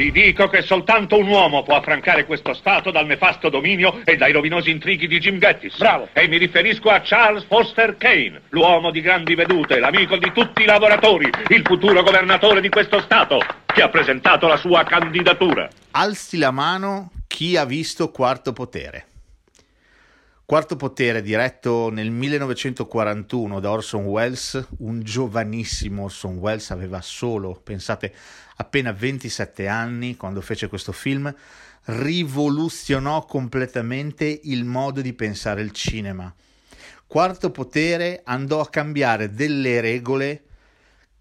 Vi dico che soltanto un uomo può affrancare questo Stato dal nefasto dominio e dai rovinosi intrighi di Jim Gettis. Bravo. E mi riferisco a Charles Foster Kane, l'uomo di grandi vedute, l'amico di tutti i lavoratori, il futuro governatore di questo Stato, che ha presentato la sua candidatura. Alzi la mano chi ha visto Quarto Potere. Quarto Potere, diretto nel 1941 da Orson Welles, un giovanissimo Orson Welles, aveva solo, pensate, appena 27 anni quando fece questo film, rivoluzionò completamente il modo di pensare il cinema. Quarto Potere andò a cambiare delle regole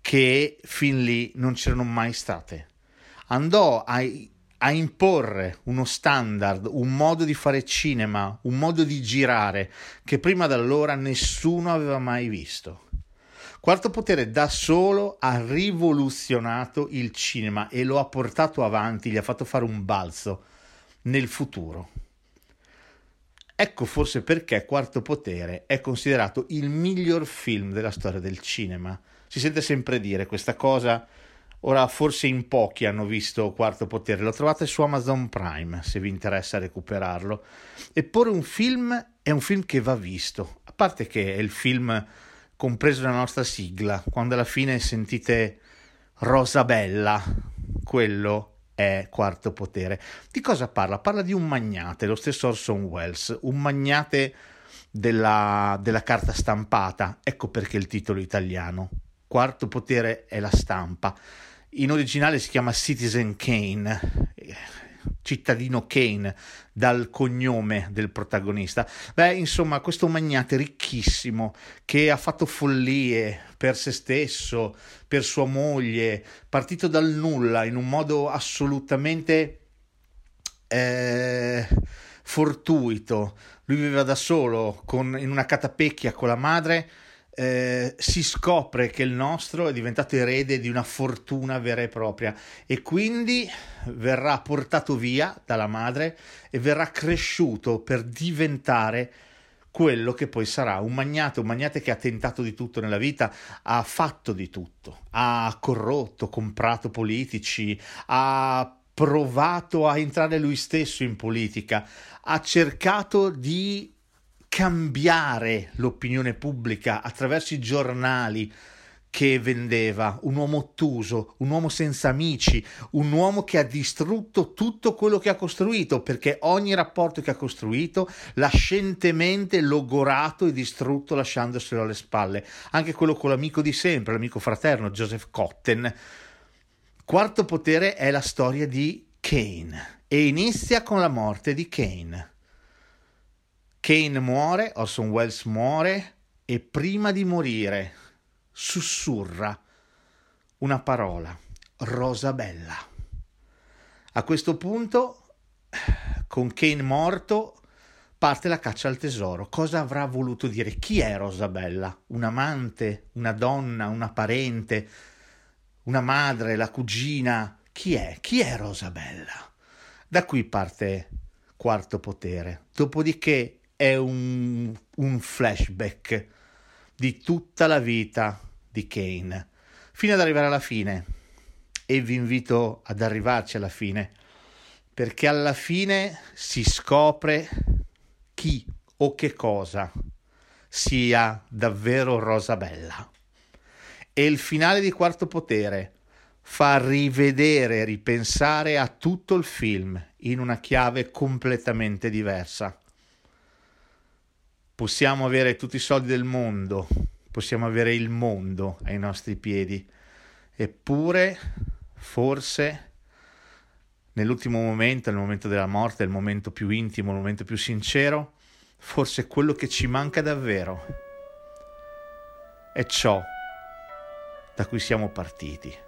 che fin lì non c'erano mai state. Andò a a imporre uno standard, un modo di fare cinema, un modo di girare che prima da allora nessuno aveva mai visto. Quarto Potere da solo ha rivoluzionato il cinema e lo ha portato avanti, gli ha fatto fare un balzo nel futuro. Ecco forse perché Quarto Potere è considerato il miglior film della storia del cinema. Si sente sempre dire questa cosa Ora, forse in pochi hanno visto Quarto Potere, lo trovate su Amazon Prime se vi interessa recuperarlo. Eppure un film è un film che va visto, a parte che è il film compreso nella nostra sigla, quando alla fine sentite Rosabella, quello è Quarto Potere. Di cosa parla? Parla di un magnate, lo stesso Orson Welles, un magnate della, della carta stampata, ecco perché il titolo italiano. Quarto Potere è la stampa in originale si chiama Citizen Kane, cittadino Kane, dal cognome del protagonista. Beh, insomma, questo magnate ricchissimo che ha fatto follie per se stesso, per sua moglie, partito dal nulla in un modo assolutamente eh, fortuito. Lui viveva da solo con, in una catapecchia con la madre eh, si scopre che il nostro è diventato erede di una fortuna vera e propria e quindi verrà portato via dalla madre e verrà cresciuto per diventare quello che poi sarà un magnate, un magnate che ha tentato di tutto nella vita, ha fatto di tutto, ha corrotto, comprato politici, ha provato a entrare lui stesso in politica, ha cercato di cambiare l'opinione pubblica attraverso i giornali che vendeva, un uomo ottuso, un uomo senza amici, un uomo che ha distrutto tutto quello che ha costruito, perché ogni rapporto che ha costruito l'ha scientemente logorato e distrutto lasciandoselo alle spalle, anche quello con l'amico di sempre, l'amico fraterno Joseph Cotten. Quarto potere è la storia di Kane e inizia con la morte di Kane. Kane muore, Orson Welles muore e prima di morire sussurra una parola, Rosabella. A questo punto, con Kane morto, parte la caccia al tesoro. Cosa avrà voluto dire? Chi è Rosabella? Un amante, una donna, una parente, una madre, la cugina? Chi è? Chi è Rosabella? Da qui parte quarto potere. Dopodiché è un, un flashback di tutta la vita di Kane, fino ad arrivare alla fine. E vi invito ad arrivarci alla fine, perché alla fine si scopre chi o che cosa sia davvero Rosabella. E il finale di Quarto Potere fa rivedere, ripensare a tutto il film in una chiave completamente diversa. Possiamo avere tutti i soldi del mondo, possiamo avere il mondo ai nostri piedi, eppure forse nell'ultimo momento, nel momento della morte, il momento più intimo, il momento più sincero, forse quello che ci manca davvero è ciò da cui siamo partiti.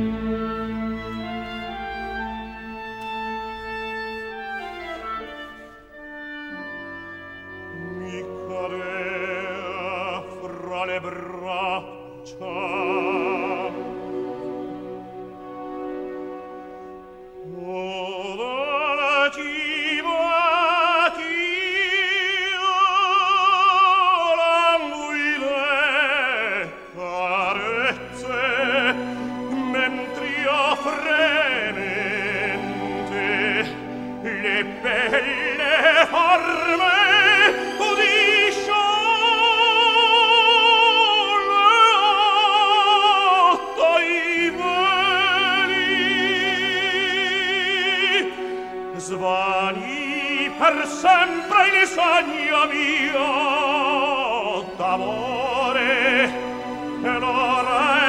faccia sempre il sogno mio. D'amore e l'ora